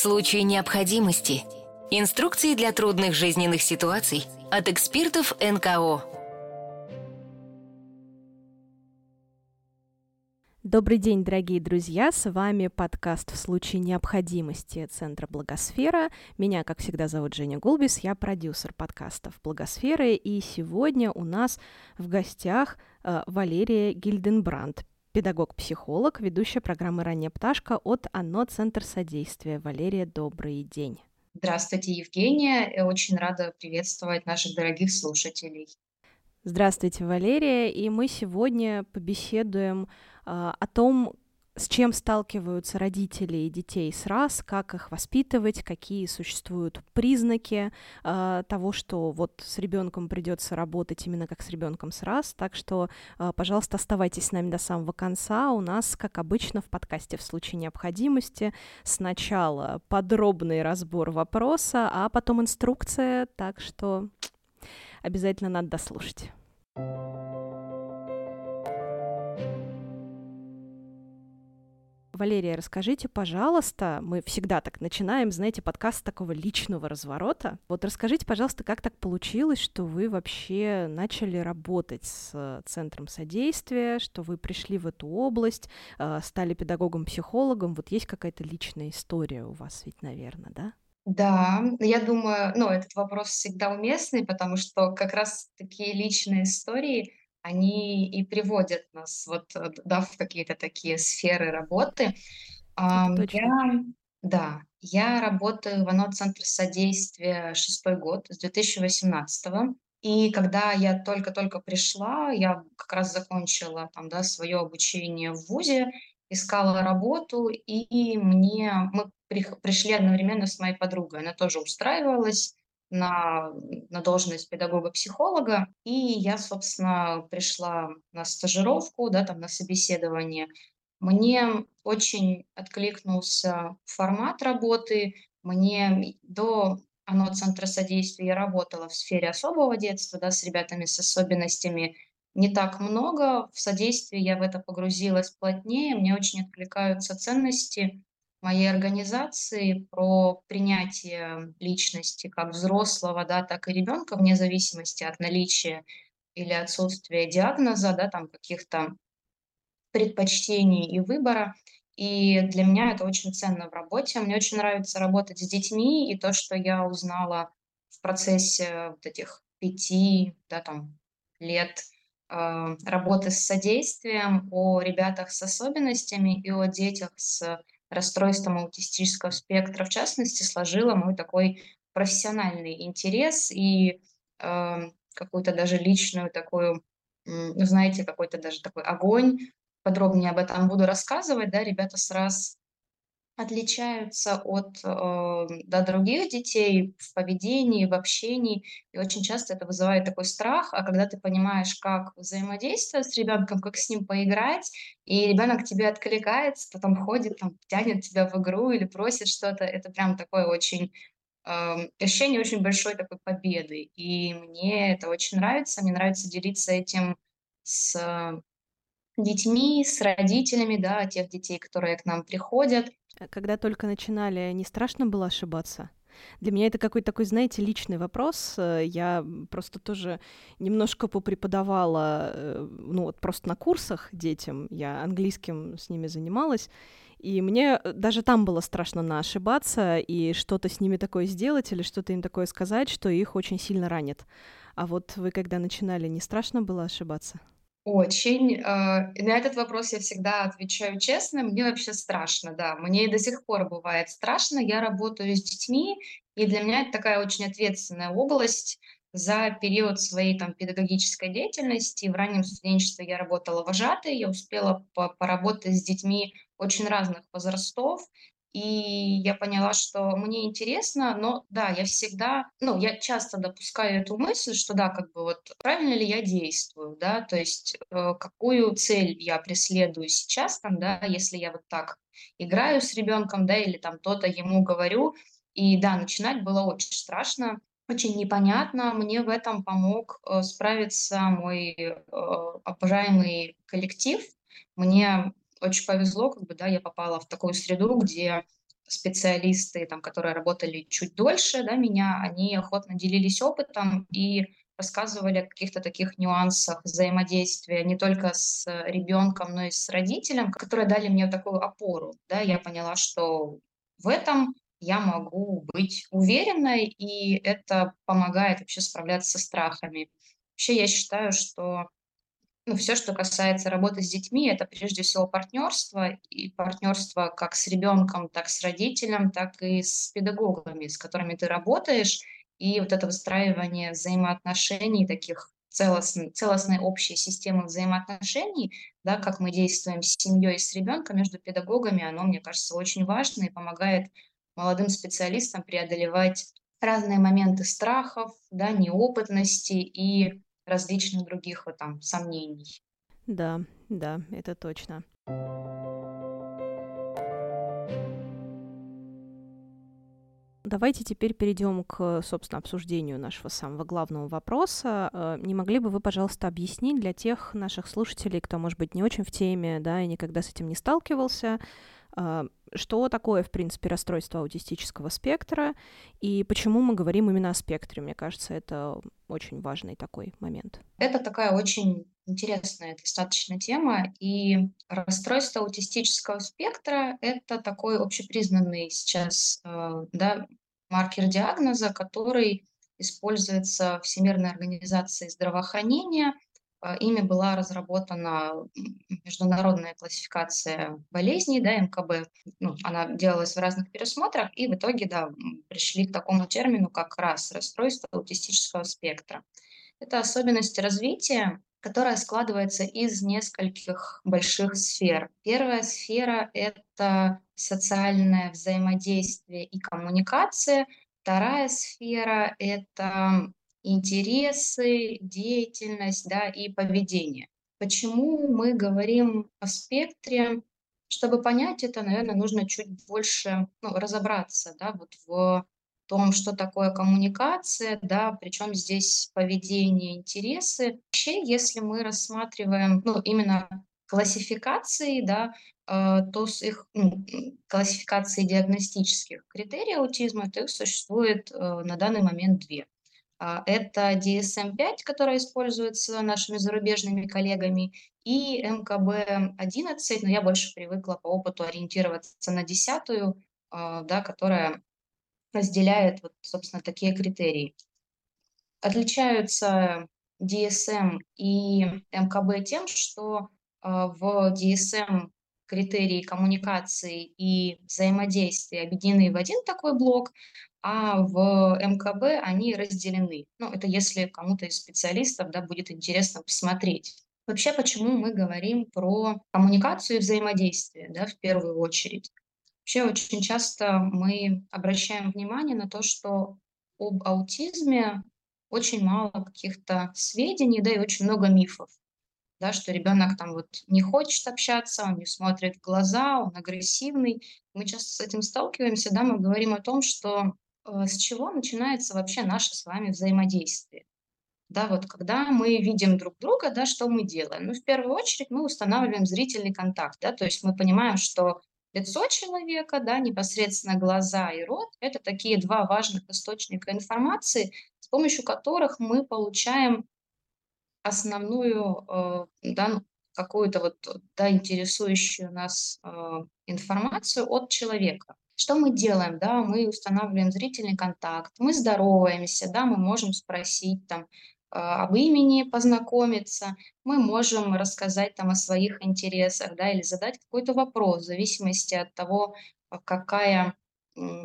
случае необходимости. Инструкции для трудных жизненных ситуаций от экспертов НКО. Добрый день, дорогие друзья! С вами подкаст «В случае необходимости» Центра Благосфера. Меня, как всегда, зовут Женя Гулбис, я продюсер подкастов Благосферы, и сегодня у нас в гостях э, Валерия Гильденбранд, педагог-психолог, ведущая программы «Ранняя пташка» от ОНО «Центр содействия». Валерия, добрый день. Здравствуйте, Евгения. Я очень рада приветствовать наших дорогих слушателей. Здравствуйте, Валерия. И мы сегодня побеседуем э, о том, с чем сталкиваются родители и детей с раз, как их воспитывать, какие существуют признаки э, того, что вот с ребенком придется работать именно как с ребенком с раз. Так что, э, пожалуйста, оставайтесь с нами до самого конца. У нас, как обычно, в подкасте в случае необходимости сначала подробный разбор вопроса, а потом инструкция, так что обязательно надо дослушать. Валерия, расскажите, пожалуйста, мы всегда так начинаем, знаете, подкаст такого личного разворота. Вот расскажите, пожалуйста, как так получилось, что вы вообще начали работать с Центром содействия, что вы пришли в эту область, э, стали педагогом-психологом. Вот есть какая-то личная история у вас ведь, наверное, да? Да, я думаю, ну, этот вопрос всегда уместный, потому что как раз такие личные истории они и приводят нас вот, э, да, в какие-то такие сферы работы. Я, да, я работаю в ОНО "Центр содействия" шестой год, с 2018. И когда я только-только пришла, я как раз закончила там, да, свое обучение в ВУЗе, искала работу, и мне мы прих пришли одновременно с моей подругой. Она тоже устраивалась на, на должность педагога-психолога. И я, собственно, пришла на стажировку, да, там на собеседование. Мне очень откликнулся формат работы. Мне до оно Центра содействия я работала в сфере особого детства, да, с ребятами с особенностями не так много. В содействии я в это погрузилась плотнее. Мне очень откликаются ценности моей организации про принятие личности как взрослого, да, так и ребенка, вне зависимости от наличия или отсутствия диагноза, да, там каких-то предпочтений и выбора. И для меня это очень ценно в работе. Мне очень нравится работать с детьми, и то, что я узнала в процессе вот этих пяти, да, там, лет э, работы с содействием о ребятах с особенностями и о детях с расстройством аутистического спектра, в частности, сложила мой такой профессиональный интерес и э, какую-то даже личную такую, ну, знаете, какой-то даже такой огонь. Подробнее об этом буду рассказывать, да, ребята сразу отличаются от э, да, других детей в поведении, в общении, и очень часто это вызывает такой страх, а когда ты понимаешь, как взаимодействовать с ребенком, как с ним поиграть, и ребенок тебе откликается, потом ходит, там, тянет тебя в игру или просит что-то, это прям такое очень э, ощущение очень большой такой победы, и мне это очень нравится, мне нравится делиться этим с детьми, с родителями, да, тех детей, которые к нам приходят, когда только начинали, не страшно было ошибаться? Для меня это какой-то такой, знаете, личный вопрос. Э, я просто тоже немножко попреподавала, э, ну вот просто на курсах детям, я английским с ними занималась, и мне даже там было страшно на ошибаться и что-то с ними такое сделать или что-то им такое сказать, что их очень сильно ранит. А вот вы когда начинали, не страшно было ошибаться? Очень. Э, на этот вопрос я всегда отвечаю честно. Мне вообще страшно, да. Мне и до сих пор бывает страшно. Я работаю с детьми, и для меня это такая очень ответственная область. За период своей там педагогической деятельности в раннем студенчестве я работала вожатой, я успела поработать с детьми очень разных возрастов, и я поняла, что мне интересно, но да, я всегда, ну, я часто допускаю эту мысль, что да, как бы вот правильно ли я действую, да, то есть э, какую цель я преследую сейчас, там, да, если я вот так играю с ребенком, да, или там то-то ему говорю, и да, начинать было очень страшно, очень непонятно. Мне в этом помог э, справиться мой э, обожаемый коллектив. Мне очень повезло, как бы, да, я попала в такую среду, где специалисты, там, которые работали чуть дольше да, меня, они охотно делились опытом и рассказывали о каких-то таких нюансах взаимодействия не только с ребенком, но и с родителем, которые дали мне такую опору. Да, я поняла, что в этом я могу быть уверенной, и это помогает вообще справляться со страхами. Вообще я считаю, что ну, все, что касается работы с детьми, это прежде всего партнерство, и партнерство как с ребенком, так с родителем, так и с педагогами, с которыми ты работаешь, и вот это выстраивание взаимоотношений, таких целостной, целостной общей системы взаимоотношений, да, как мы действуем с семьей и с ребенком, между педагогами, оно, мне кажется, очень важно и помогает молодым специалистам преодолевать разные моменты страхов, да, неопытности и различных других вот там сомнений. Да, да, это точно. Давайте теперь перейдем к, собственно, обсуждению нашего самого главного вопроса. Э, не могли бы вы, пожалуйста, объяснить для тех наших слушателей, кто, может быть, не очень в теме, да, и никогда с этим не сталкивался, что такое, в принципе, расстройство аутистического спектра и почему мы говорим именно о спектре? Мне кажется, это очень важный такой момент. Это такая очень интересная достаточно тема, и расстройство аутистического спектра — это такой общепризнанный сейчас э, да, маркер диагноза, который используется Всемирной организацией здравоохранения — а, ими была разработана международная классификация болезней, да, МКБ. Ну, она делалась в разных пересмотрах, и в итоге, да, пришли к такому термину, как раз расстройство аутистического спектра. Это особенность развития, которая складывается из нескольких больших сфер. Первая сфера — это социальное взаимодействие и коммуникация. Вторая сфера — это интересы, деятельность, да, и поведение. Почему мы говорим о спектре? Чтобы понять это, наверное, нужно чуть больше ну, разобраться, да, вот в том, что такое коммуникация, да, причем здесь поведение, интересы. Вообще, если мы рассматриваем, ну, именно классификации, да, э, то с их ну, классификации диагностических критерий аутизма, то их существует э, на данный момент две. А, это DSM-5, которая используется нашими зарубежными коллегами, и МКБ-11, но я больше привыкла по опыту ориентироваться на десятую, а, да, которая разделяет, вот, собственно, такие критерии. Отличаются DSM и МКБ тем, что а, в DSM критерии коммуникации и взаимодействия объединены в один такой блок, а в МКБ они разделены. Ну, это если кому-то из специалистов да, будет интересно посмотреть. Вообще, почему мы говорим про коммуникацию и взаимодействие, да, в первую очередь? Вообще, очень часто мы обращаем внимание на то, что об аутизме очень мало каких-то сведений, да, и очень много мифов. Да, что ребенок там вот не хочет общаться, он не смотрит в глаза, он агрессивный. Мы часто с этим сталкиваемся, да, мы говорим о том, что с чего начинается вообще наше с вами взаимодействие? Да, вот когда мы видим друг друга, да, что мы делаем? Ну, в первую очередь мы устанавливаем зрительный контакт, да, то есть мы понимаем, что лицо человека, да, непосредственно глаза и рот – это такие два важных источника информации, с помощью которых мы получаем основную, э, да, ну, какую-то вот, да, интересующую нас э, информацию от человека. Что мы делаем? Да, мы устанавливаем зрительный контакт, мы здороваемся, да, мы можем спросить там а, об имени, познакомиться, мы можем рассказать там о своих интересах, да, или задать какой-то вопрос в зависимости от того, а, какая,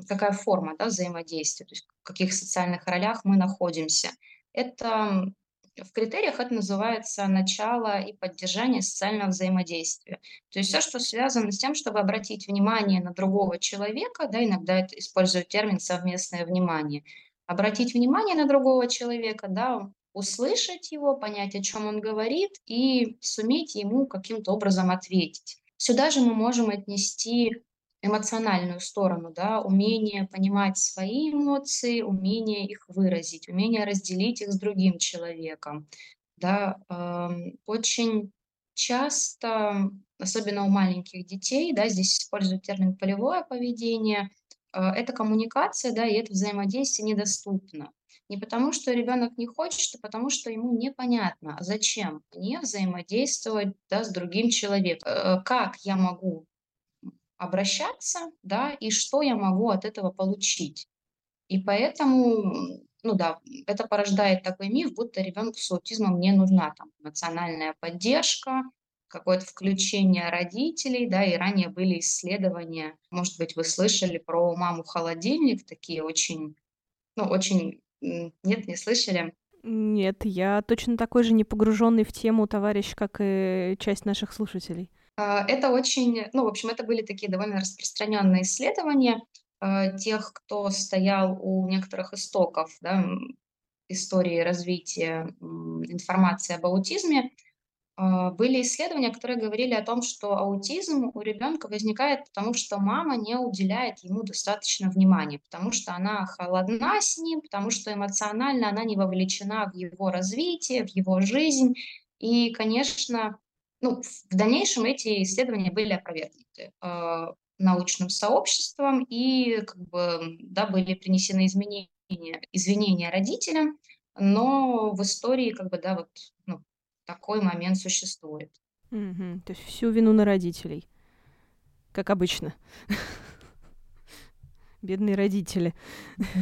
какая форма да, взаимодействия, то есть в каких социальных ролях мы находимся. Это в критериях это называется начало и поддержание социального взаимодействия. То есть все, что связано с тем, чтобы обратить внимание на другого человека, да, иногда это используют термин совместное внимание. Обратить внимание на другого человека, да, услышать его, понять, о чем он говорит, и суметь ему каким-то образом ответить. Сюда же мы можем отнести эмоциональную сторону, да, умение понимать свои эмоции, умение их выразить, умение разделить их с другим человеком, да, э, очень часто, особенно у маленьких детей, да, здесь используют термин полевое поведение, э, эта коммуникация, да, и это взаимодействие недоступно. Не потому, что ребенок не хочет, а потому, что ему непонятно, а зачем мне взаимодействовать да, с другим человеком. Э, как я могу обращаться, да, и что я могу от этого получить. И поэтому, ну да, это порождает такой миф, будто ребенку с аутизмом не нужна там эмоциональная поддержка, какое-то включение родителей, да, и ранее были исследования, может быть, вы слышали про маму-холодильник, такие очень, ну, очень, нет, не слышали? Нет, я точно такой же не погруженный в тему товарищ, как и часть наших слушателей. А, это очень, ну, в общем, это были такие довольно распространенные исследования а, тех, кто стоял у некоторых истоков да, истории развития информации об аутизме. А, были исследования, которые говорили о том, что аутизм у ребенка возникает потому, что мама не уделяет ему достаточно внимания, потому что она холодна с ним, потому что эмоционально она не вовлечена в его развитие, в его жизнь. И, конечно, ну, в дальнейшем эти исследования были опровергнуты э, научным сообществом и как бы, да, были принесены изменения, извинения родителям, но в истории как бы, да, вот ну, такой момент существует. Угу. То есть всю вину на родителей, как обычно. Бедные родители.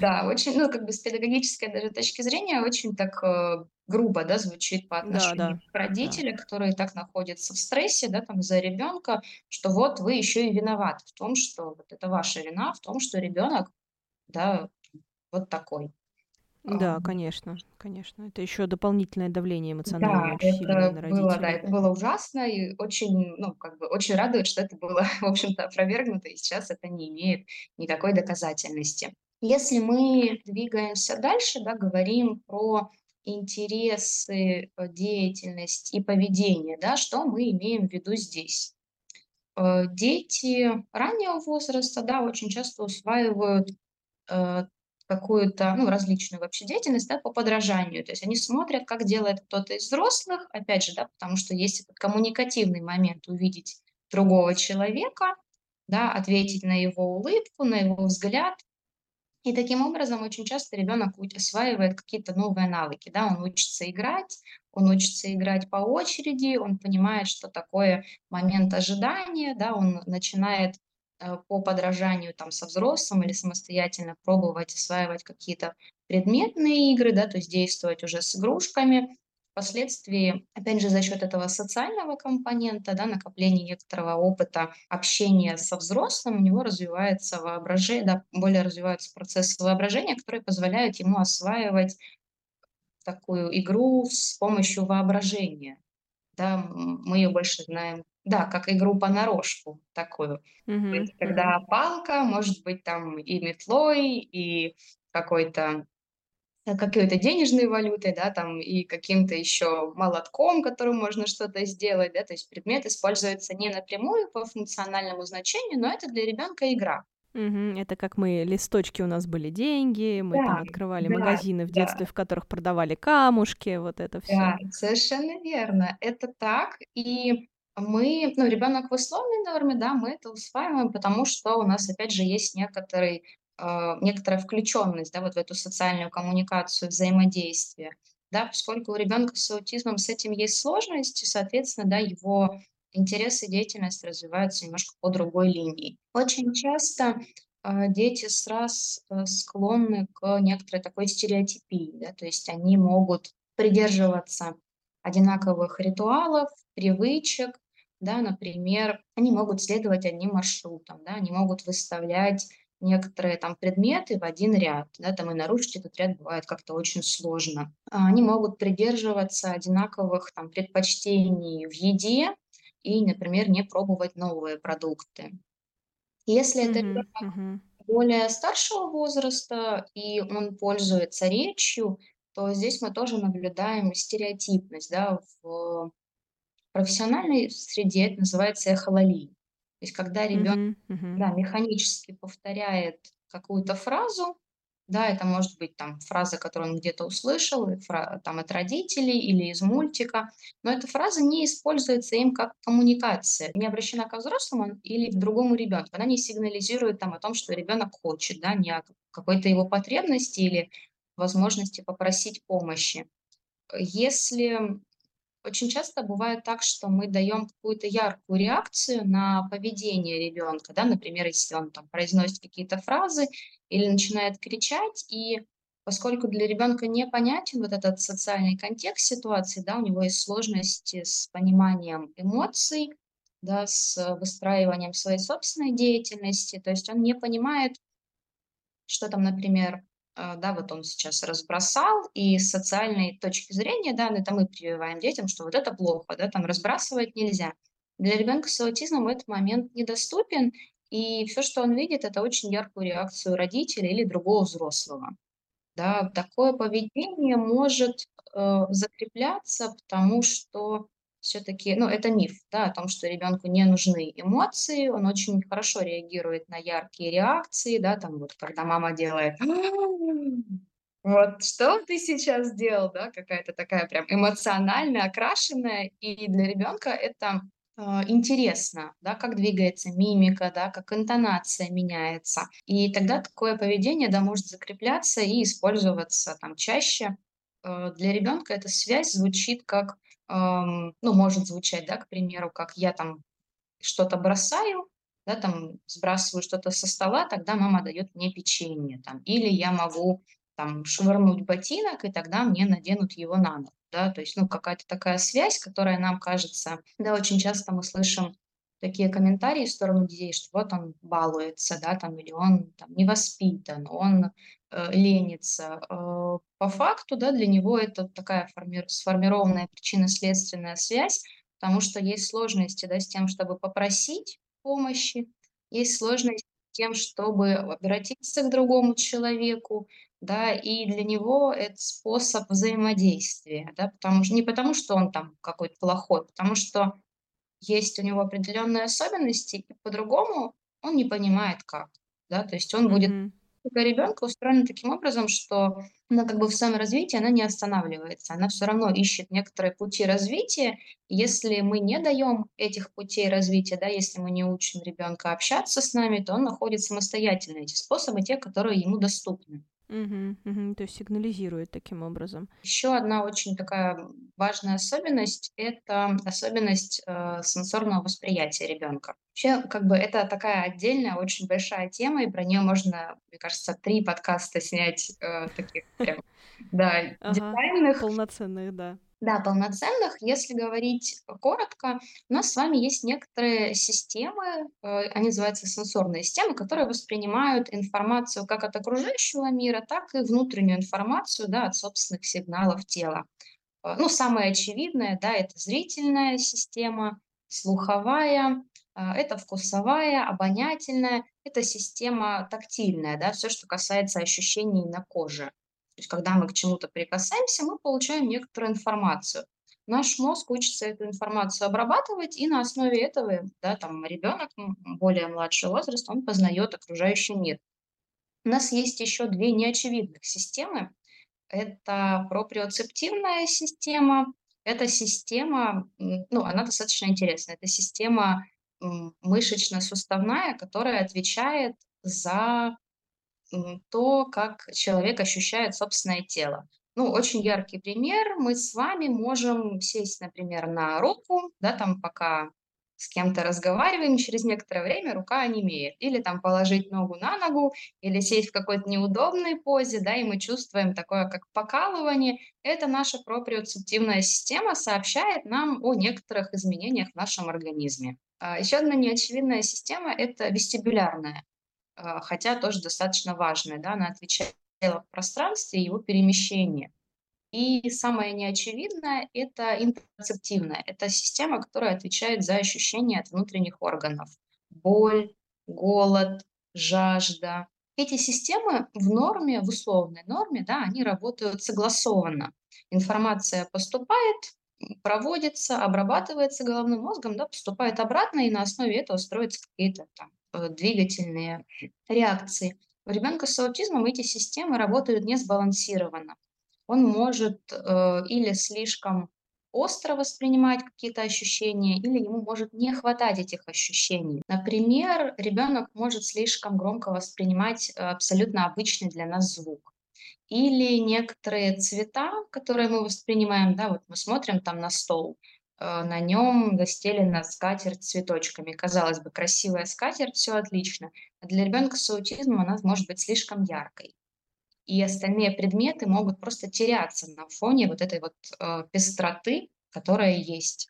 Да, очень, ну, как бы с педагогической даже точки зрения, очень так э, грубо, да, звучит по отношению да, да, к родителям, да. которые так находятся в стрессе, да, там, за ребенка, что вот вы еще и виноваты в том, что вот это ваша вина в том, что ребенок, да, вот такой. Да, конечно, конечно. Это еще дополнительное давление эмоциональное да, очень сильное на родителей. Было, да, это было ужасно и очень, ну, как бы очень радует, что это было, в общем-то, опровергнуто, и сейчас это не имеет никакой доказательности. Если мы двигаемся дальше, да, говорим про интересы, э, деятельность и поведение, да, что мы имеем в виду здесь? Э, дети раннего возраста, да, очень часто усваивают э, какую-то, ну, различную вообще деятельность, да, по подражанию. То есть они смотрят, как делает кто-то из взрослых, опять же, да, потому что есть этот коммуникативный момент увидеть другого человека, да, ответить на его улыбку, на его взгляд. И таким образом очень часто ребенок осваивает какие-то новые навыки, да, он учится играть, он учится играть по очереди, он понимает, что такое момент ожидания, да, он начинает Э, по подражанию там со взрослым или самостоятельно пробовать осваивать какие-то предметные игры, да, то есть действовать уже с игрушками. Впоследствии, опять же, за счет этого социального компонента, да, накопления некоторого опыта общения со взрослым, у него развивается воображение, да, более развиваются процессы воображения, которые позволяют ему осваивать такую игру с помощью воображения. Да, мы ее больше знаем да, как игру понарошку такую. Есть когда палка может быть там и метлой, и какой-то какой-то денежной валютой, да, там, и каким-то еще молотком, которым можно что-то сделать, да, то есть предмет используется не напрямую по функциональному значению, но это для ребенка игра. Мгм. Это как мы листочки у нас были деньги, мы там Да, открывали да, магазины в да. детстве, в которых продавали камушки, вот это все. Да, совершенно верно. Это так. И мы, ну, ребенок в условной норме, да, мы это усваиваем, потому что у нас, опять же, есть некоторый, э, некоторая включенность, да, вот в эту социальную коммуникацию, взаимодействие, да, поскольку у ребенка с аутизмом с этим есть сложности, соответственно, да, его интересы и деятельность развиваются немножко по другой линии. Очень часто э, дети сразу э, склонны к некоторой такой стереотипии, да, то есть они могут придерживаться одинаковых ритуалов, привычек, да, например, они могут следовать одним маршрутом, да, они могут выставлять некоторые там предметы в один ряд, да, там и нарушить этот ряд бывает как-то очень сложно. А они могут придерживаться одинаковых там предпочтений в еде и, например, не пробовать новые продукты. Если это мгм. более старшего возраста и он пользуется речью, то здесь мы тоже наблюдаем стереотипность, да, в профессиональной среде это называется эхололия. То есть когда ребенок Мгм, мгм. да, механически повторяет какую-то фразу, Да, это может быть там фраза, которую он где-то услышал, там от родителей или из мультика, но эта фраза не используется им как коммуникация, не обращена к взрослому или к другому ребенку. Она не сигнализирует там о том, что ребенок хочет, да, не о какой-то его потребности или возможности попросить помощи. Если очень часто бывает так, что мы даем какую-то яркую реакцию на поведение ребенка, да, например, если он там произносит какие-то фразы или начинает кричать, и поскольку для ребенка непонятен вот этот социальный контекст ситуации, да, у него есть сложности с пониманием эмоций, да, с выстраиванием своей собственной деятельности, то есть он не понимает, что там, например, да, вот он сейчас разбросал, и с социальной точки зрения, да, ну, это мы прививаем детям, что вот это плохо, да, там разбрасывать нельзя. Для ребенка с аутизмом этот момент недоступен, и все, что он видит, это очень яркую реакцию родителя или другого взрослого. Да, такое поведение может э, закрепляться, потому что все-таки, ну, это миф, да, о том, что ребенку не нужны эмоции, он очень хорошо реагирует на яркие реакции, да, там вот, когда мама делает вот что ты сейчас сделал, да, какая-то такая прям эмоциональная, окрашенная, и для ребенка это э, интересно, да, как двигается мимика, да, как интонация меняется. И тогда такое поведение, да, может закрепляться и использоваться там чаще. Э, для ребенка эта связь звучит как ну, может звучать, да, к примеру, как я там что-то бросаю, да, там сбрасываю что-то со стола, тогда мама дает мне печенье, там, или я могу там швырнуть ботинок, и тогда мне наденут его на ногу, да, то есть, ну, какая-то такая связь, которая нам кажется, да, очень часто мы слышим такие комментарии в сторону детей, что вот он балуется, да, там, или он там невоспитан, он ленится. Э, по факту, да, для него это такая форми- сформированная причинно-следственная связь, потому что есть сложности, да, с тем, чтобы попросить помощи, есть сложности с тем, чтобы обратиться к другому человеку, да, и для него это способ взаимодействия, да, потому что не потому, что он там какой-то плохой, потому что есть у него определенные особенности, и по-другому он не понимает как. Да? То есть он будет Для ребенка устроена таким образом, что она как бы в своем развитии она не останавливается, она все равно ищет некоторые пути развития. Если мы не даем этих путей развития, да, если мы не учим ребенка общаться с нами, то он находит самостоятельно эти способы, те, которые ему доступны. Мгм, мгм. То есть сигнализирует таким образом. Еще одна очень такая важная особенность– это особенность э, сенсорного восприятия ребенка. Вообще, как бы это такая отдельная, очень большая тема, и про нее можно, мне кажется, три подкаста снять э, таких прям, да, детальных. полноценных, да. Да, полноценных. Если говорить коротко, у нас с вами есть некоторые системы, э, они называются сенсорные системы, которые воспринимают информацию как от окружающего мира, так и внутреннюю информацию да, от собственных сигналов тела. Э, ну, самое очевидное, да, это зрительная система, слуховая, э, это вкусовая, обонятельная, это система тактильная, да, все, что касается ощущений на коже. То есть когда мы к чему-то прикасаемся, мы получаем некоторую информацию. Наш мозг учится эту информацию обрабатывать, и на основе этого, да, там ребенок более младший возраст, он познает окружающий мир. У нас есть еще две неочевидных системы. Это проприоцептивная система. Это система, ну, она достаточно интересная. Это система мышечно-суставная, которая отвечает за то, как человек ощущает собственное тело. Ну, очень яркий пример. Мы с вами можем сесть, например, на руку, да, там пока с кем-то разговариваем, через некоторое время рука онемеет. Или там положить ногу на ногу, или сесть в какой-то неудобной позе, да, и мы чувствуем такое, как покалывание. Это наша проприоцептивная система сообщает нам о некоторых изменениях в нашем организме. А еще одна неочевидная система – это вестибулярная. А, хотя тоже достаточно важная, да, она отвечает в пространстве и его перемещение. И самое неочевидное – это интерцептивная. Это система, которая отвечает за ощущения от внутренних органов. Боль, голод, жажда. Эти системы в норме, в условной норме, да, они работают согласованно. Информация поступает, проводится, обрабатывается головным мозгом, да, поступает обратно, и на основе этого строятся какие-то там двигательные реакции. У ребенка с аутизмом эти системы работают не сбалансированно. Он может э, или слишком остро воспринимать какие-то ощущения, или ему может не хватать этих ощущений. Например, ребенок может слишком громко воспринимать э, абсолютно обычный для нас звук. Или некоторые цвета, которые мы воспринимаем, да, вот мы смотрим там на стол, э, на нем застелена скатерть цветочками. Казалось бы, красивая скатерть, все отлично. А для ребенка с аутизмом она может быть слишком яркой и остальные предметы могут просто теряться на фоне вот этой вот э, пестроты, которая есть.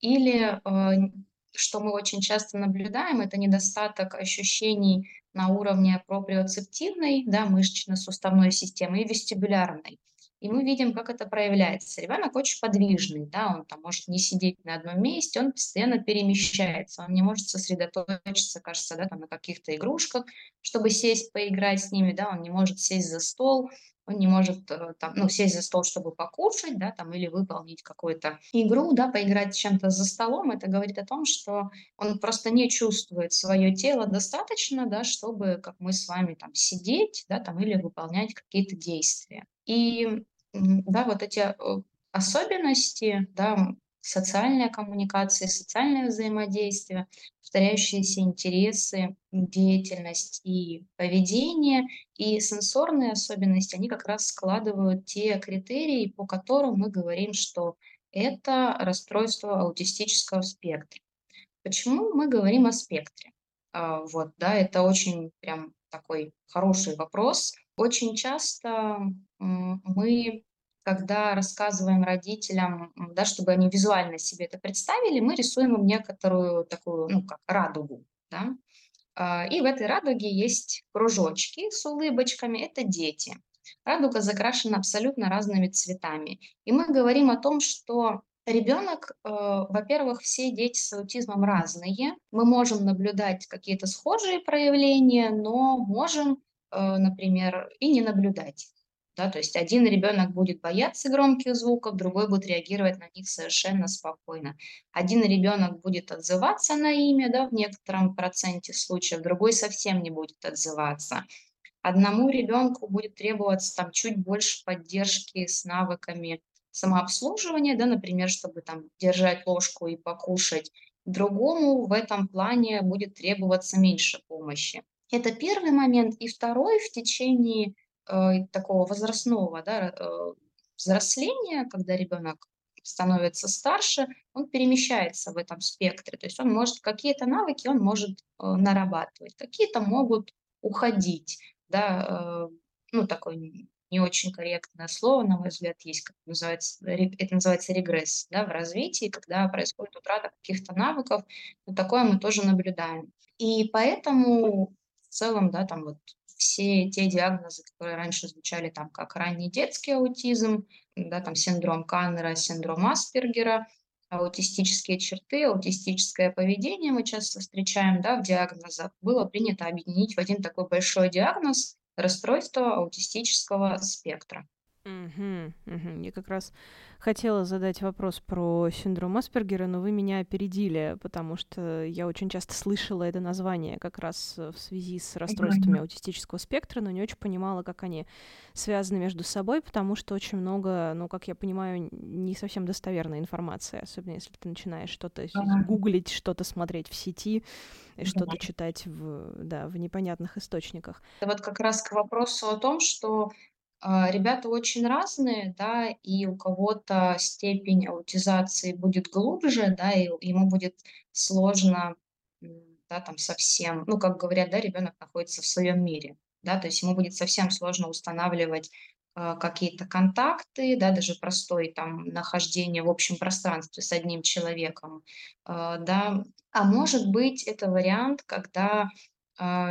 Или, э, что мы очень часто наблюдаем, это недостаток ощущений на уровне проприоцептивной, да, мышечно-суставной системы и вестибулярной. И мы видим, как это проявляется. Ребенок очень подвижный, да, он там может не сидеть на одном месте, он постоянно перемещается, он не может сосредоточиться, кажется, да, там на каких-то игрушках, чтобы сесть, поиграть с ними, да, он не может сесть за стол, он не может э, там, ну, сесть за стол, чтобы покушать, да, там, или выполнить какую-то игру, да, поиграть чем-то за столом, это говорит о том, что он просто не чувствует свое тело достаточно, да, чтобы, как мы с вами, там, сидеть, да, там, или выполнять какие-то действия. И да, вот эти э, особенности, да, социальная коммуникация, социальное взаимодействие, повторяющиеся интересы, деятельность и поведение, и сенсорные особенности, они как раз складывают те критерии, по которым мы говорим, что это расстройство аутистического спектра. Почему мы говорим о спектре? А, вот, да, это очень прям такой хороший вопрос. Очень часто мы, когда рассказываем родителям, да, чтобы они визуально себе это представили, мы рисуем им некоторую такую, ну, как радугу, да. А, и в этой радуге есть кружочки с улыбочками, это дети. Радуга закрашена абсолютно разными цветами. И мы говорим о том, что ребенок, э, во-первых, все дети с аутизмом разные. Мы можем наблюдать какие-то схожие проявления, но можем, например, и не наблюдать. Да, то есть один ребенок будет бояться громких звуков, другой будет реагировать на них совершенно спокойно. Один ребенок будет отзываться на имя да, в некотором проценте случаев, другой совсем не будет отзываться. Одному ребенку будет требоваться там чуть больше поддержки с навыками самообслуживания, да, например, чтобы там держать ложку и покушать. Другому в этом плане будет требоваться меньше помощи. Это первый момент. И второй, в течение э, такого возрастного да, э, взросления, когда ребенок становится старше, он перемещается в этом спектре. То есть он может какие-то навыки он может э, нарабатывать, какие-то могут уходить. Да, э, ну, такое не очень корректное слово, на мой взгляд, есть, как называется, это называется регресс да, в развитии, когда происходит утрата каких-то навыков, вот такое мы тоже наблюдаем. И поэтому в целом, да, там вот все те диагнозы, которые раньше звучали там как ранний детский аутизм, да, там синдром Каннера, синдром Аспергера, аутистические черты, аутистическое поведение мы часто встречаем да, в диагнозах, было принято объединить в один такой большой диагноз расстройство аутистического спектра. Угу, угу. Я как раз хотела задать вопрос про синдром Аспергера, но вы меня опередили, потому что я очень часто слышала это название как раз в связи с расстройствами аутистического спектра, но не очень понимала, как они связаны между собой, потому что очень много, ну, как я понимаю, не совсем достоверной информации, особенно если ты начинаешь что-то mm-hmm. гуглить, что-то смотреть в сети и что-то читать в, да, в непонятных источниках. Вот как раз к вопросу о том, что ребята очень разные, да, и у кого-то степень аутизации будет глубже, да, и ему будет сложно, да, там совсем, ну, как говорят, да, ребенок находится в своем мире, да, то есть ему будет совсем сложно устанавливать э, какие-то контакты, да, даже простое там нахождение в общем пространстве с одним человеком, э, да, а может быть это вариант, когда а,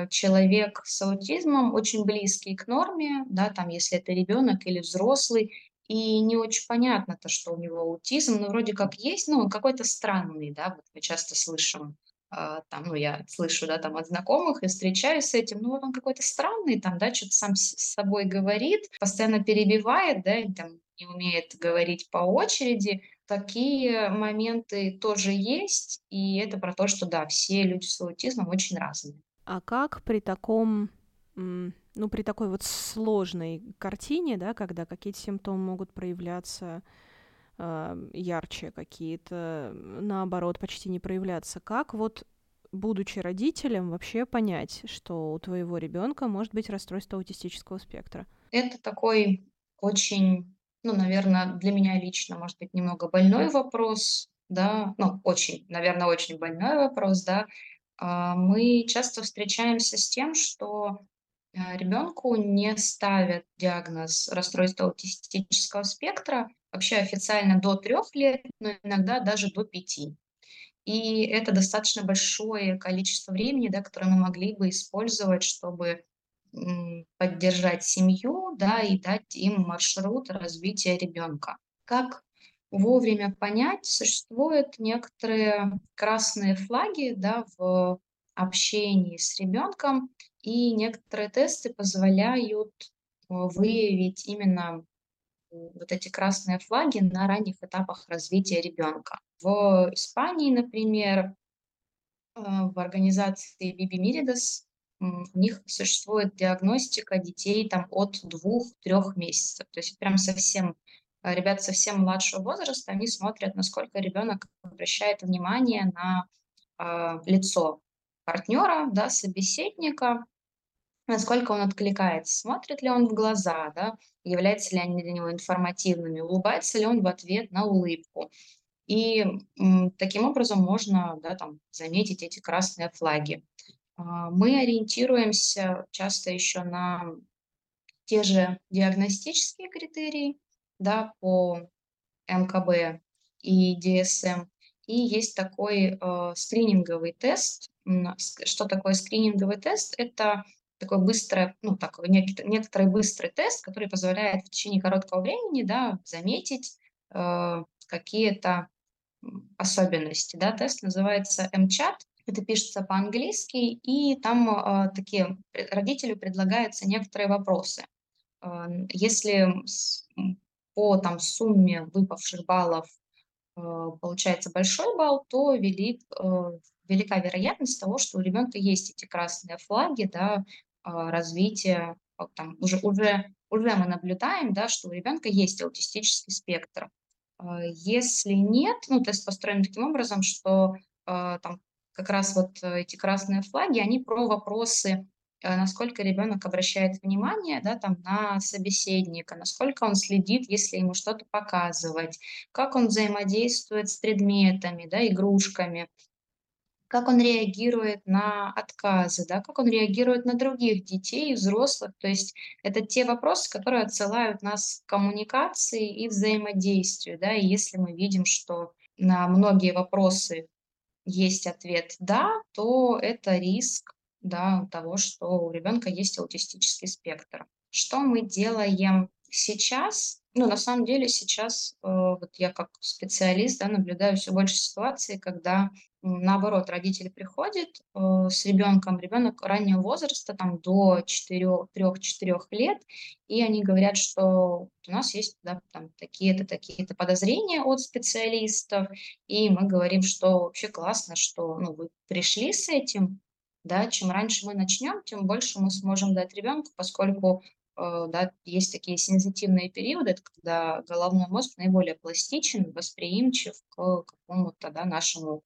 человек с аутизмом очень близкий к норме, да, там, если это ребенок или взрослый, и не очень понятно то, что у него аутизм, но вроде как есть, он какой-то странный, да, вот мы часто слышим, э, там, ну, я слышу, да, там, от знакомых и встречаюсь с этим, ну, вот он какой-то странный, там, да, что-то сам с собой говорит, постоянно перебивает, да, и, там, не умеет говорить по очереди, такие моменты тоже есть, и это про то, что, да, все люди с аутизмом очень разные. А как при таком ну, при такой вот сложной картине, да, когда какие-то симптомы могут проявляться э, ярче, какие-то, наоборот, почти не проявляться, как вот будучи родителем, вообще понять, что у твоего ребенка может быть расстройство аутистического спектра? Это такой очень, ну, наверное, для меня лично, может быть, немного больной вопрос, да, ну, очень, наверное, очень больной вопрос, да. А, мы часто встречаемся с тем, что а, ребенку не ставят диагноз расстройства аутистического спектра, вообще официально до трех лет, но иногда даже до пяти. И это достаточно большое количество времени, да, которое мы могли бы использовать, чтобы поддержать семью, да, и дать им маршрут развития ребенка. Как вовремя понять, существуют некоторые красные флаги, да, в общении с ребенком, и некоторые тесты позволяют э, выявить именно вот эти красные флаги на ранних этапах развития ребенка. В Испании, например, э, в организации Биби Миридас у них существует диагностика детей там от двух-трех месяцев. То есть прям совсем ребят совсем младшего возраста, они смотрят, насколько ребенок обращает внимание на э, лицо партнера, да, собеседника, насколько он откликается, смотрит ли он в глаза, да, являются ли они для него информативными, улыбается ли он в ответ на улыбку. И м, таким образом можно да, там, заметить эти красные флаги. А, мы ориентируемся часто еще на те же диагностические критерии да, по МКБ и ДСМ. И есть такой э, скрининговый тест. Что такое скрининговый тест? Это такой быстрый, ну, такой некий, некоторый быстрый тест, который позволяет в течение короткого времени, да, заметить э, какие-то особенности, да, тест называется МЧАТ, это пишется по-английски, и там э, такие родителю предлагаются некоторые вопросы. Э, если по там сумме выпавших баллов э, получается большой балл, то велик, э, велика вероятность того, что у ребенка есть эти красные флаги, да, а, развития, там, уже, уже, уже мы наблюдаем, да, что у ребенка есть аутистический спектр. А, если нет, ну, тест построен таким образом, что а, там как раз вот эти красные флаги, они про вопросы, насколько ребенок обращает внимание да, там, на собеседника, насколько он следит, если ему что-то показывать, как он взаимодействует с предметами, да, игрушками, как он реагирует на отказы, да, как он реагирует на других детей и взрослых. То есть это те вопросы, которые отсылают нас к коммуникации и взаимодействию. Да, и если мы видим, что на многие вопросы есть ответ «да», то это риск да, того, что у ребенка есть аутистический спектр. Что мы делаем сейчас? Ну, на самом деле сейчас э, вот я как специалист да, наблюдаю все больше ситуаций, когда наоборот, родители приходят э, с ребенком, ребенок раннего возраста, там до 3-4 лет, и они говорят, что у нас есть да, там, такие-то, такие-то подозрения от специалистов, и мы говорим, что вообще классно, что ну, вы пришли с этим, да, чем раньше мы начнем, тем больше мы сможем дать ребенку, поскольку э, да, есть такие сензитивные периоды, когда головной мозг наиболее пластичен, восприимчив к какому-то да, нашему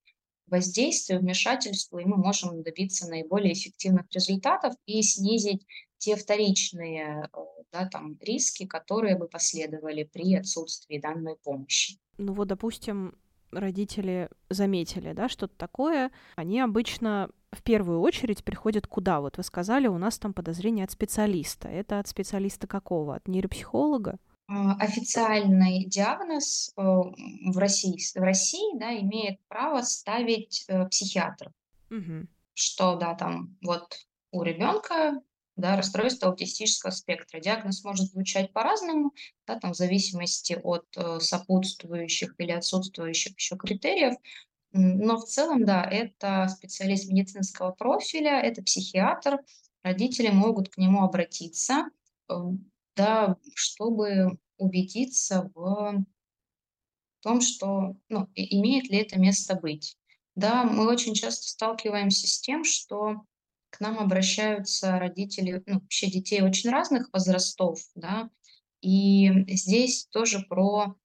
воздействию, вмешательству, и мы можем добиться наиболее эффективных результатов и снизить те вторичные э, да, там, риски, которые бы последовали при отсутствии данной помощи. Ну вот, допустим, родители заметили, да, что-то такое, они обычно в первую очередь приходят куда? Вот вы сказали, у нас там подозрение от специалиста. Это от специалиста какого? От нейропсихолога? А, официальный диагноз э, в России, в России да, имеет право ставить э, психиатр. Угу. Что, да, там вот у ребенка да, расстройство аутистического спектра. Диагноз может звучать по-разному, да, там, в зависимости от э, сопутствующих или отсутствующих еще критериев. Но в целом, да, это специалист медицинского профиля, это психиатр. Родители могут к нему обратиться да, чтобы убедиться в том, что, ну, имеет ли это место быть. Да, мы очень часто сталкиваемся с тем, что к нам обращаются родители, ну, вообще детей очень разных возрастов, да, и здесь тоже про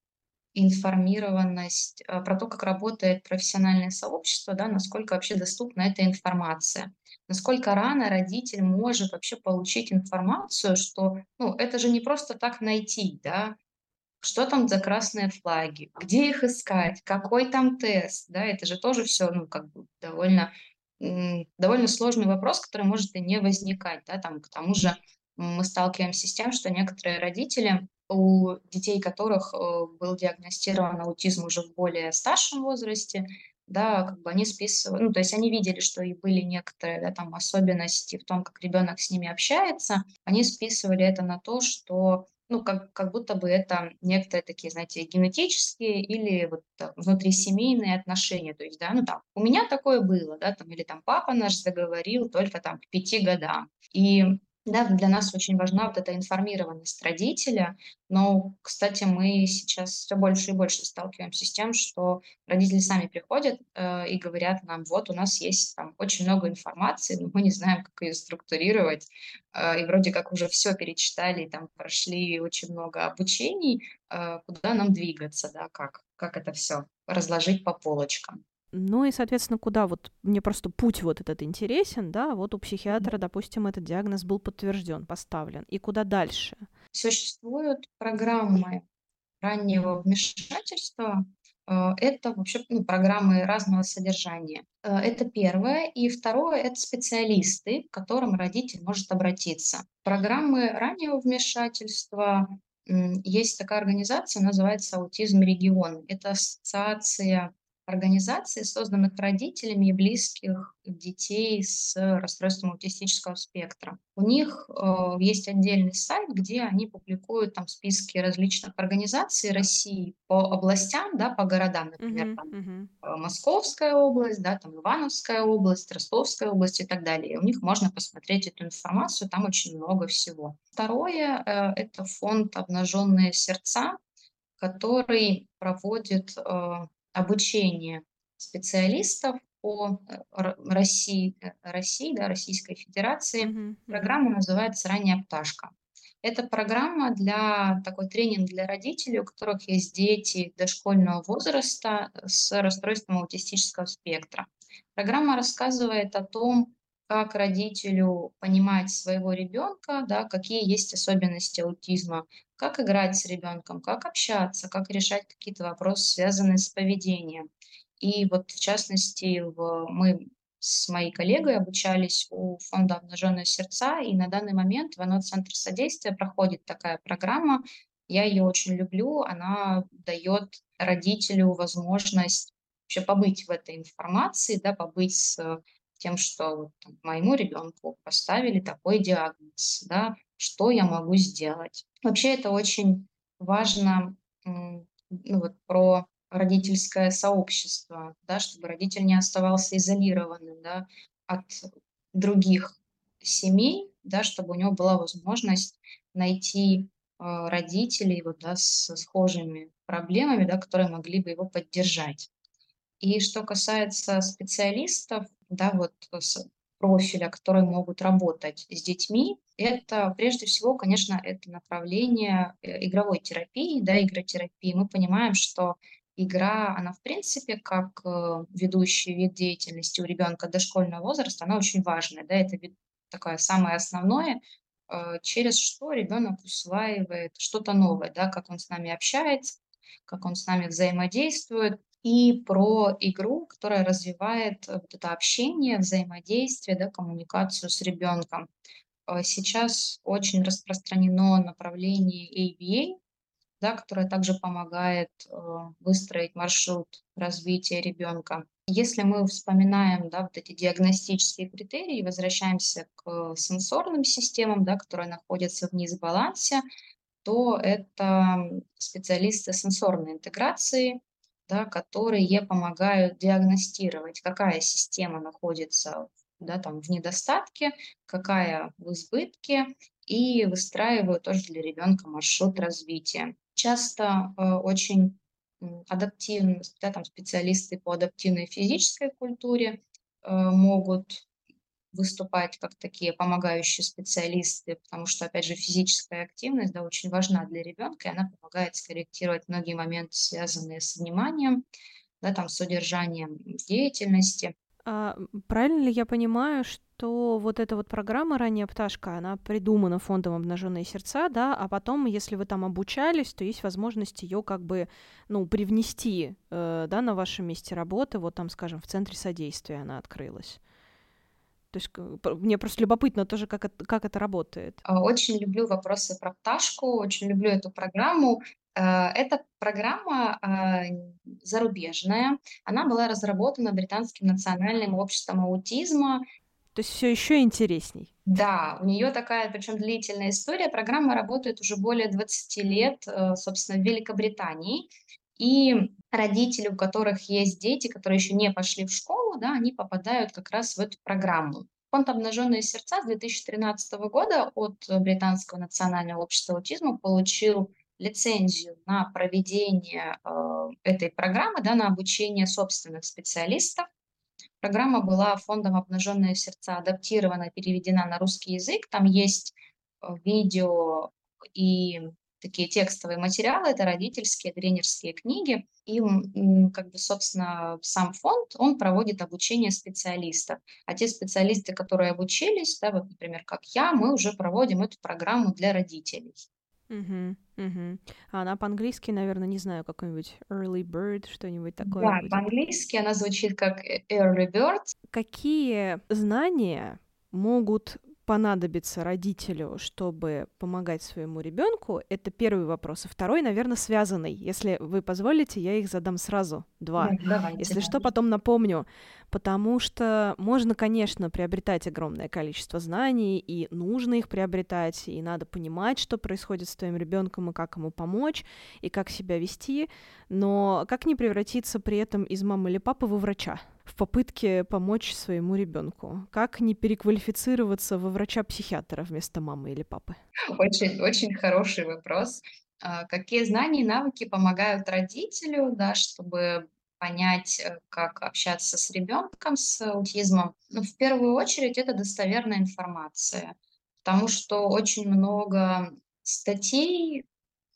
информированность, э, про то, как работает профессиональное сообщество, да, насколько вообще доступна эта информация. Насколько рано родитель может вообще получить информацию, что, ну, это же не просто так найти, да, что там за красные флаги, где их искать, какой там тест, да, это же тоже все, ну, как бы довольно, довольно сложный вопрос, который может и не возникать, да, там, к тому же мы сталкиваемся с тем, что некоторые родители, у детей которых э, был диагностирован аутизм уже в более старшем возрасте, да, как бы они списывают, ну, то есть они видели, что и были некоторые, да, там особенности в том, как ребенок с ними общается, они списывали это на то, что ну, как, как будто бы это некоторые такие, знаете, генетические или вот внутрисемейные отношения. То есть, да, ну там, у меня такое было, да, там, или там папа наш заговорил только там к пяти годам. И да, для нас очень важна вот эта информированность родителя, но, кстати, мы сейчас все больше и больше сталкиваемся с тем, что родители сами приходят э, и говорят нам, вот у нас есть там очень много информации, но мы не знаем, как ее структурировать, э, и вроде как уже все перечитали, там прошли очень много обучений, э, куда нам двигаться, да, как, как это все разложить по полочкам. Ну и, соответственно, куда вот мне просто путь вот этот интересен, да, вот у психиатра, допустим, этот диагноз был подтвержден, поставлен, и куда дальше? Существуют программы раннего вмешательства. Э, это вообще ну, программы разного содержания. Э, это первое. И второе – это специалисты, к которым родитель может обратиться. Программы раннего вмешательства есть такая организация, называется «Аутизм регион». Это ассоциация организаций, созданных родителями и близких детей с расстройством аутистического спектра. У них э, есть отдельный сайт, где они публикуют там списки различных организаций России по областям, да, по городам, например, uh-huh, там, uh-huh. Московская область, да, там Ивановская область, Ростовская область и так далее. И у них можно посмотреть эту информацию, там очень много всего. Второе э, – это фонд «Обнаженные сердца», который проводит э, обучение специалистов по э, России, э, России да, Российской Федерации. Mm-hmm. Программа называется «Ранняя пташка». Это программа для такой тренинг для родителей, у которых есть дети дошкольного возраста с расстройством аутистического спектра. Программа рассказывает о том, как родителю понимать своего ребенка, да, какие есть особенности аутизма, как играть с ребенком, как общаться, как решать какие-то вопросы, связанные с поведением. И вот в частности в, мы с моей коллегой обучались у фонда «Обнаженные сердца», и на данный момент в ОНО Центр содействия проходит такая программа. Я ее очень люблю, она дает родителю возможность вообще побыть в этой информации, да, побыть с тем, что вот, там, моему ребенку поставили такой диагноз, да, что я могу сделать. Вообще это очень важно ну, вот, про родительское сообщество, да, чтобы родитель не оставался изолированным да, от других семей, да, чтобы у него была возможность найти э, родителей вот, да, с схожими проблемами, да, которые могли бы его поддержать. И что касается специалистов, да, вот с профиля, которые могут работать с детьми, это прежде всего, конечно, это направление э, игровой терапии, да, игротерапии. Мы понимаем, что игра, она в принципе как э, ведущий вид деятельности у ребенка дошкольного возраста, она очень важная, да, это такое самое основное, э, через что ребенок усваивает что-то новое, да, как он с нами общается, как он с нами взаимодействует, и про игру, которая развивает э, вот это общение, взаимодействие, да, коммуникацию с ребенком. Э, сейчас очень распространено направление ABA, да, которое также помогает э, выстроить маршрут развития ребенка. Если мы вспоминаем да, вот эти диагностические критерии, возвращаемся к сенсорным системам, да, которые находятся в дисбалансе, то это специалисты сенсорной интеграции, да, которые помогают диагностировать, какая система находится да, там, в недостатке, какая в избытке, и выстраивают тоже для ребенка маршрут развития. Часто э, очень адаптивные да, там, специалисты по адаптивной физической культуре э, могут выступать как такие помогающие специалисты, потому что, опять же, физическая активность, да, очень важна для ребенка, и она помогает скорректировать многие моменты, связанные с вниманием, да, там, с удержанием деятельности. А правильно ли я понимаю, что вот эта вот программа «Ранняя пташка», она придумана фондом «Обнаженные сердца», да, а потом, если вы там обучались, то есть возможность ее как бы, ну, привнести, э, да, на вашем месте работы, вот там, скажем, в центре содействия она открылась. То есть мне просто любопытно тоже, как это, как это работает. А, очень люблю вопросы про пташку, очень люблю эту программу. Э, эта программа а, зарубежная. Она была разработана Британским национальным обществом аутизма. То есть все еще интересней. Да, у нее такая, причем длительная история. Программа работает уже более 20 лет, э, собственно, в Великобритании. И родители, у которых есть дети, которые еще не пошли в школу, да, они попадают как раз в эту программу. Фонд «Обнаженные сердца» с 2013 года от Британского национального общества аутизма получил лицензию на проведение э, этой программы, да, на обучение собственных специалистов. Программа была фондом «Обнаженные сердца» адаптирована, переведена на русский язык. Там есть э, видео и такие текстовые материалы, это родительские, тренерские книги. И, как бы, собственно, сам фонд, он проводит обучение специалистов. А те специалисты, которые обучились, да, вот, например, как я, мы уже проводим эту программу для родителей. Угу, угу. А она по-английски, наверное, не знаю, какой-нибудь early bird, что-нибудь такое Да, будет. по-английски она звучит как early bird. Какие знания могут понадобится родителю, чтобы помогать своему ребенку, это первый вопрос. А второй, наверное, связанный. Если вы позволите, я их задам сразу. Два. давайте, Если что, потом напомню. Потому что можно, конечно, приобретать огромное количество знаний, и нужно их приобретать, и надо понимать, что происходит с твоим ребенком, и как ему помочь, и как себя вести. Но как не превратиться при этом из мамы или папы во врача? в попытке помочь своему ребенку? Как не переквалифицироваться во врача-психиатра вместо мамы или папы? Очень, очень хороший вопрос. А, какие знания и навыки помогают родителю, да, чтобы понять, э, как общаться с ребенком с аутизмом? Ну, в первую очередь, это достоверная информация, потому что очень много статей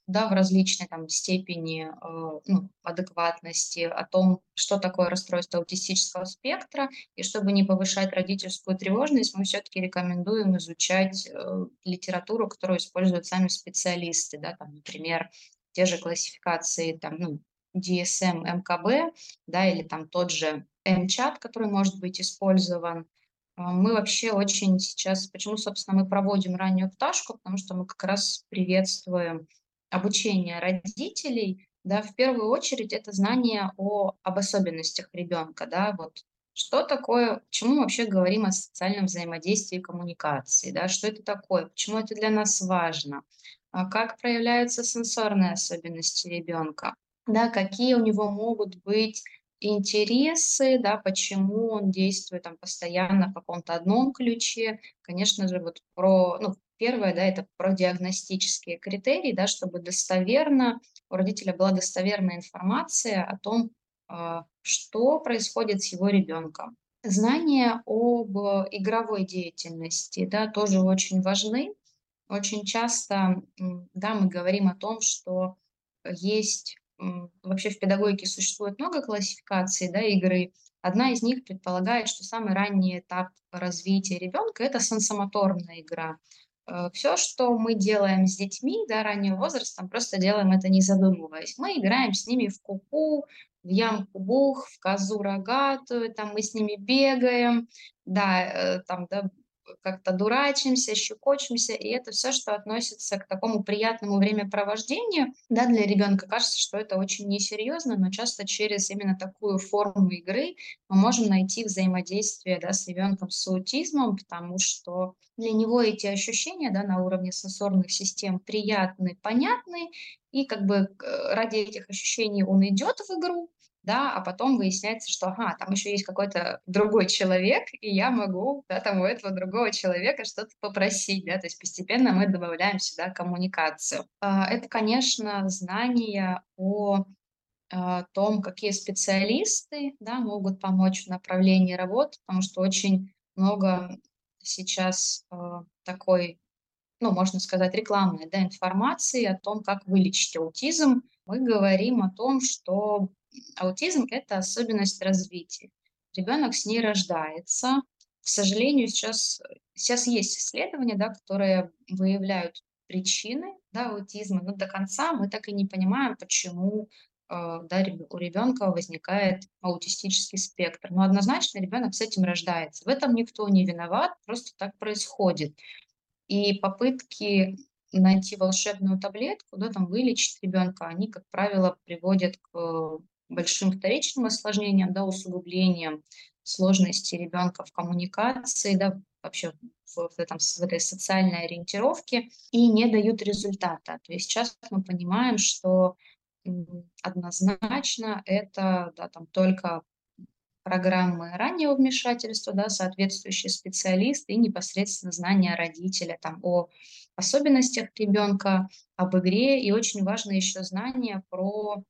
да, в различной там степени э, ну, адекватности о том, что такое расстройство аутистического спектра, и чтобы не повышать родительскую тревожность, мы все-таки рекомендуем изучать э, литературу, которую используют сами специалисты, да, там, например, те же классификации там, ну, DSM, МКБ, да, или там тот же МЧАТ, который может быть использован. А, мы вообще очень сейчас, почему, собственно, мы проводим раннюю пташку, потому что мы как раз приветствуем обучения родителей, да, в первую очередь это знание о, об особенностях ребенка, да, вот что такое, почему мы вообще говорим о социальном взаимодействии и коммуникации, да, что это такое, почему это для нас важно, а как проявляются сенсорные особенности ребенка, да, какие у него могут быть интересы, да, почему он действует там постоянно в каком-то одном ключе. Конечно же, вот про, ну, Первое, да, это про диагностические критерии, да, чтобы достоверно, у родителя была достоверная информация о том, а, что происходит с его ребенком. Знания об игровой деятельности, да, тоже очень важны. Очень часто, да, мы говорим о том, что есть вообще в педагогике существует много классификаций, да, игры. Одна из них предполагает, что самый ранний этап развития ребенка это сенсомоторная игра. Э, Все, что мы делаем с детьми, да, раннего возраста, просто делаем это не задумываясь. Мы играем с ними в куку, в ямку-бух, в козу рогатую, там мы с ними бегаем, да, э, там, да, как-то дурачимся, щекочемся, и это все, что относится к такому приятному времяпровождению, да, для ребенка кажется, что это очень несерьезно, но часто через именно такую форму игры мы можем найти взаимодействие, да, с ребенком с аутизмом, потому что для него эти ощущения, да, на уровне сенсорных систем приятны, понятны, и как бы ради этих ощущений он идет в игру, да, а потом выясняется, что, ага, там еще есть какой-то другой человек, и я могу, да, там у этого другого человека что-то попросить, да, то есть постепенно мы добавляем сюда коммуникацию. А, это, конечно, знание о а, том, какие специалисты, да, могут помочь в направлении работы, потому что очень много сейчас э, такой, ну, можно сказать, рекламной да, информации о том, как вылечить аутизм. Мы говорим о том, что аутизм– это особенность развития. Ребенок с ней рождается. К сожалению, сейчас, сейчас есть исследования, да, которые выявляют причины да, аутизма, но до конца мы так и не понимаем, почему э, да, у ребенка возникает аутистический спектр. Но однозначно ребенок с этим рождается. В этом никто не виноват, просто так происходит. И попытки найти волшебную таблетку, да, там вылечить ребенка, они, как правило, приводят к большим вторичным осложнениям, да, усугублениям сложности ребенка в коммуникации, да, вообще в, в, этом, в этой социальной ориентировке и не дают результата. То есть сейчас мы понимаем, что однозначно это да, там, только программы раннего вмешательства, да, соответствующие специалисты и непосредственно знания родителя там, о особенностях ребенка, об игре. И очень важно еще знание про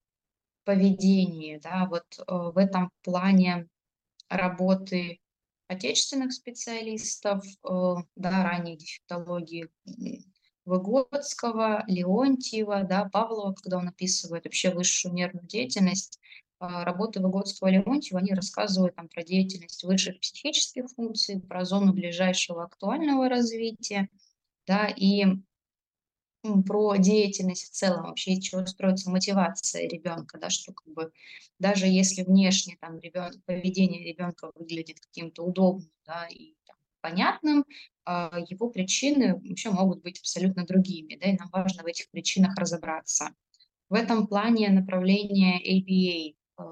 поведение. Да, вот э, в этом плане работы отечественных специалистов, э, да, ранней дефектологии Выгодского, Леонтьева, да, Павлова, когда он описывает вообще высшую нервную деятельность, а, работы Выгодского и Леонтьева, они рассказывают там, про деятельность высших психических функций, про зону ближайшего актуального развития, да, и про деятельность в целом, вообще из чего строится мотивация ребенка, да, что как бы даже если внешне там ребен, поведение ребенка выглядит каким-то удобным, да, и там, понятным, а, его причины вообще могут быть абсолютно другими, да, и нам важно в этих причинах разобраться. В этом плане направление ABA э,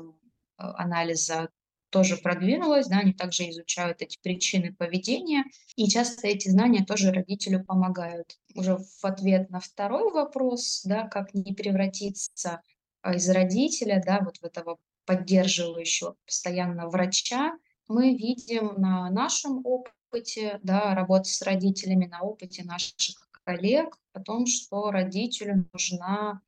анализа тоже продвинулось, да, они также изучают эти причины поведения, и часто эти знания тоже родителю помогают. Уже в ответ на второй вопрос, да, как не превратиться а, из родителя, да, вот в этого поддерживающего постоянно врача, мы видим на нашем опыте, да, работы с родителями, на опыте наших коллег о том, что родителю нужна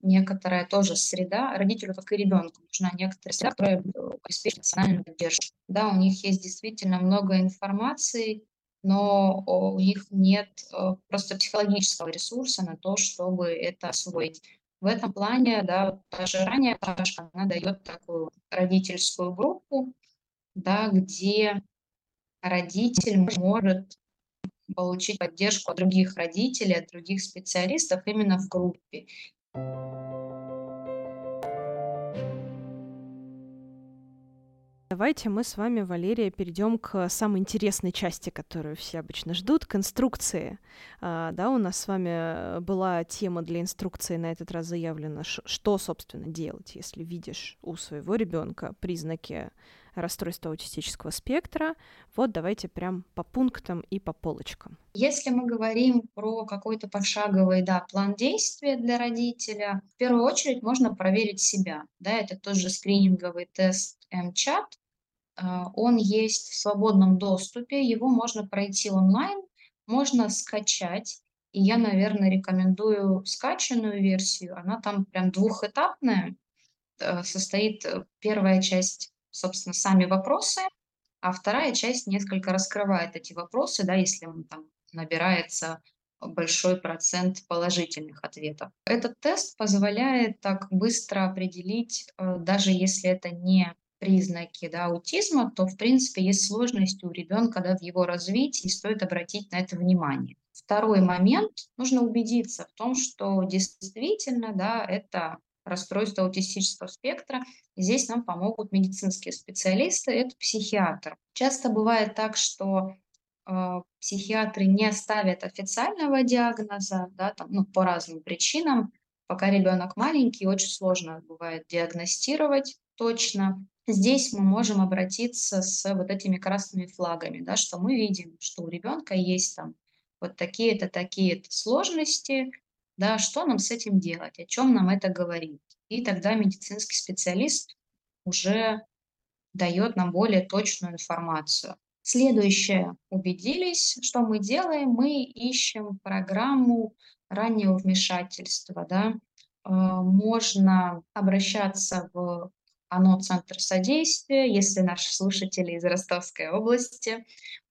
некоторая тоже среда, родителю, как и ребенку, нужна некоторая среда, которая обеспечит эмоциональную поддержку. Да, у них есть действительно много информации, но у них нет э, просто психологического ресурса на то, чтобы это освоить. В этом плане, да, даже ранее Пашка, она дает такую родительскую группу, да, где родитель может получить поддержку от других родителей, от других специалистов именно в группе. Давайте мы с вами, Валерия, перейдем к самой интересной части, которую все обычно ждут, к инструкции. А, да, у нас с вами была тема для инструкции на этот раз заявлена, что, собственно, делать, если видишь у своего ребенка признаки расстройства аутистического спектра. Вот давайте прям по пунктам и по полочкам. Если мы говорим про какой-то пошаговый да, план действия для родителя, в первую очередь можно проверить себя. Да, это тоже скрининговый тест МЧАТ, а, он есть в свободном доступе, его можно пройти онлайн, можно скачать. И я, наверное, рекомендую скачанную версию. Она там прям двухэтапная. Э, состоит э, первая часть, собственно, сами вопросы, а вторая часть несколько раскрывает эти вопросы, да, если он там набирается большой процент положительных ответов. Этот тест позволяет так быстро определить, э, даже если это не признаки да, аутизма, то, в принципе, есть сложность у ребенка да, в его развитии, и стоит обратить на это внимание. Второй момент, нужно убедиться в том, что действительно да, это расстройство аутистического спектра. Здесь нам помогут медицинские специалисты, это психиатр. Часто бывает так, что э, психиатры не ставят официального диагноза, да, там, ну, по разным причинам. Пока ребенок маленький, очень сложно бывает диагностировать точно. Здесь мы можем обратиться с вот этими красными флагами, да, что мы видим, что у ребенка есть там вот такие-то, такие-то сложности, да, что нам с этим делать, о чем нам это говорит. И тогда медицинский специалист уже дает нам более точную информацию. Следующее. Убедились, что мы делаем, мы ищем программу раннего вмешательства. Да? Э, можно обращаться в ОНО «Центр содействия». Если наши слушатели из Ростовской области,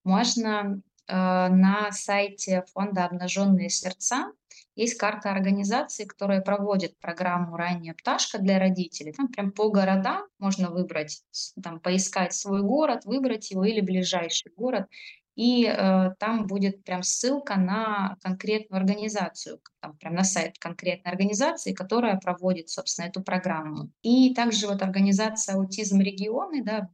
можно э, на сайте фонда «Обнаженные сердца» есть карта организации, которая проводит программу «Ранняя пташка» для родителей. Там прям по городам можно выбрать, там поискать свой город, выбрать его или ближайший город и э, там будет прям ссылка на конкретную организацию, там прям на сайт конкретной организации, которая проводит, собственно, эту программу. И также вот организация «Аутизм регионы», да,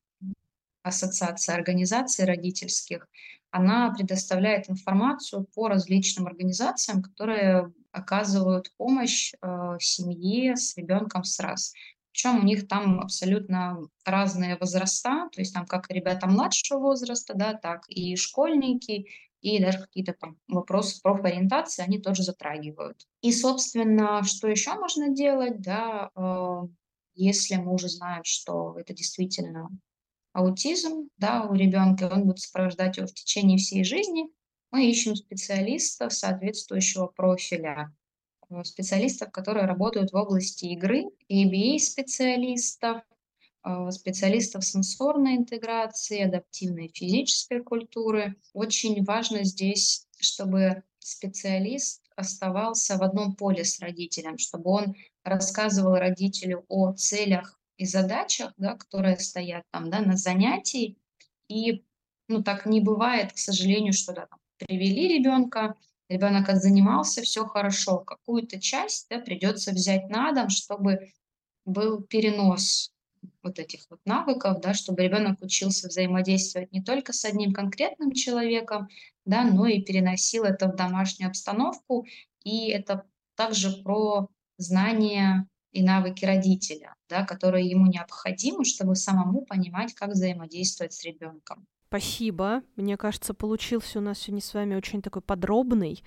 ассоциация организаций родительских, она предоставляет информацию по различным организациям, которые оказывают помощь э, семье с ребенком с раз. Причем у них там абсолютно разные возраста, то есть там как ребята младшего возраста, да, так и школьники, и даже какие-то там вопросы профориентации они тоже затрагивают. И, собственно, что еще можно делать, да, э, если мы уже знаем, что это действительно аутизм, да, у ребенка, он будет сопровождать его в течение всей жизни, мы ищем специалистов соответствующего профиля. Э, специалистов, которые работают в области игры, EBA-специалистов, э, специалистов сенсорной интеграции, адаптивной физической культуры. Очень важно здесь, чтобы специалист оставался в одном поле с родителем, чтобы он рассказывал родителю о целях и задачах, да, которые стоят там да, на занятии. И ну, так не бывает, к сожалению, что да, там, привели ребенка, ребенок отзанимался, все хорошо. Какую-то часть да, придется взять на дом, чтобы был перенос вот этих вот навыков, да, чтобы ребенок учился взаимодействовать не только с одним конкретным человеком, да, но и переносил это в домашнюю обстановку. И это также про знания и навыки родителя, да, которые ему необходимы, чтобы самому понимать, как взаимодействовать с ребенком. Спасибо. Мне кажется, получился у нас сегодня с вами очень такой подробный,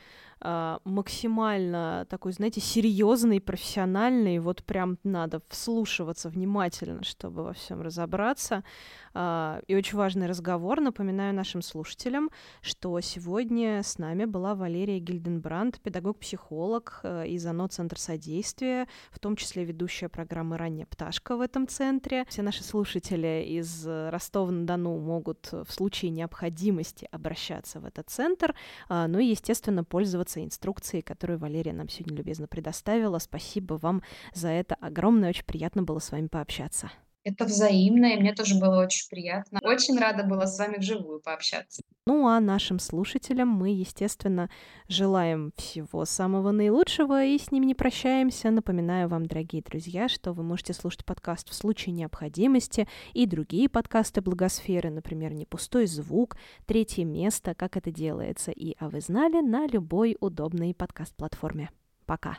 максимально такой, знаете, серьезный, профессиональный. Вот прям надо вслушиваться внимательно, чтобы во всем разобраться. А, и очень важный разговор. Напоминаю нашим слушателям, что сегодня с нами была Валерия Гильденбранд, педагог-психолог э, из ОНО «Центр содействия», в том числе ведущая программы «Ранняя пташка» в этом центре. Все наши слушатели из Ростова-на-Дону могут в случае необходимости обращаться в этот центр, а, ну и, естественно, пользоваться пользоваться инструкцией, которую Валерия нам сегодня любезно предоставила. Спасибо вам за это огромное. Очень приятно было с вами пообщаться. Это взаимно, и мне тоже было очень приятно. Очень рада была с вами вживую пообщаться. Ну а нашим слушателям мы, естественно, желаем всего самого наилучшего и с ними не прощаемся. Напоминаю вам, дорогие друзья, что вы можете слушать подкаст в случае необходимости и другие подкасты Благосферы, например, «Не пустой звук», «Третье место», как это делается, и «А вы знали» на любой удобной подкаст-платформе. Пока!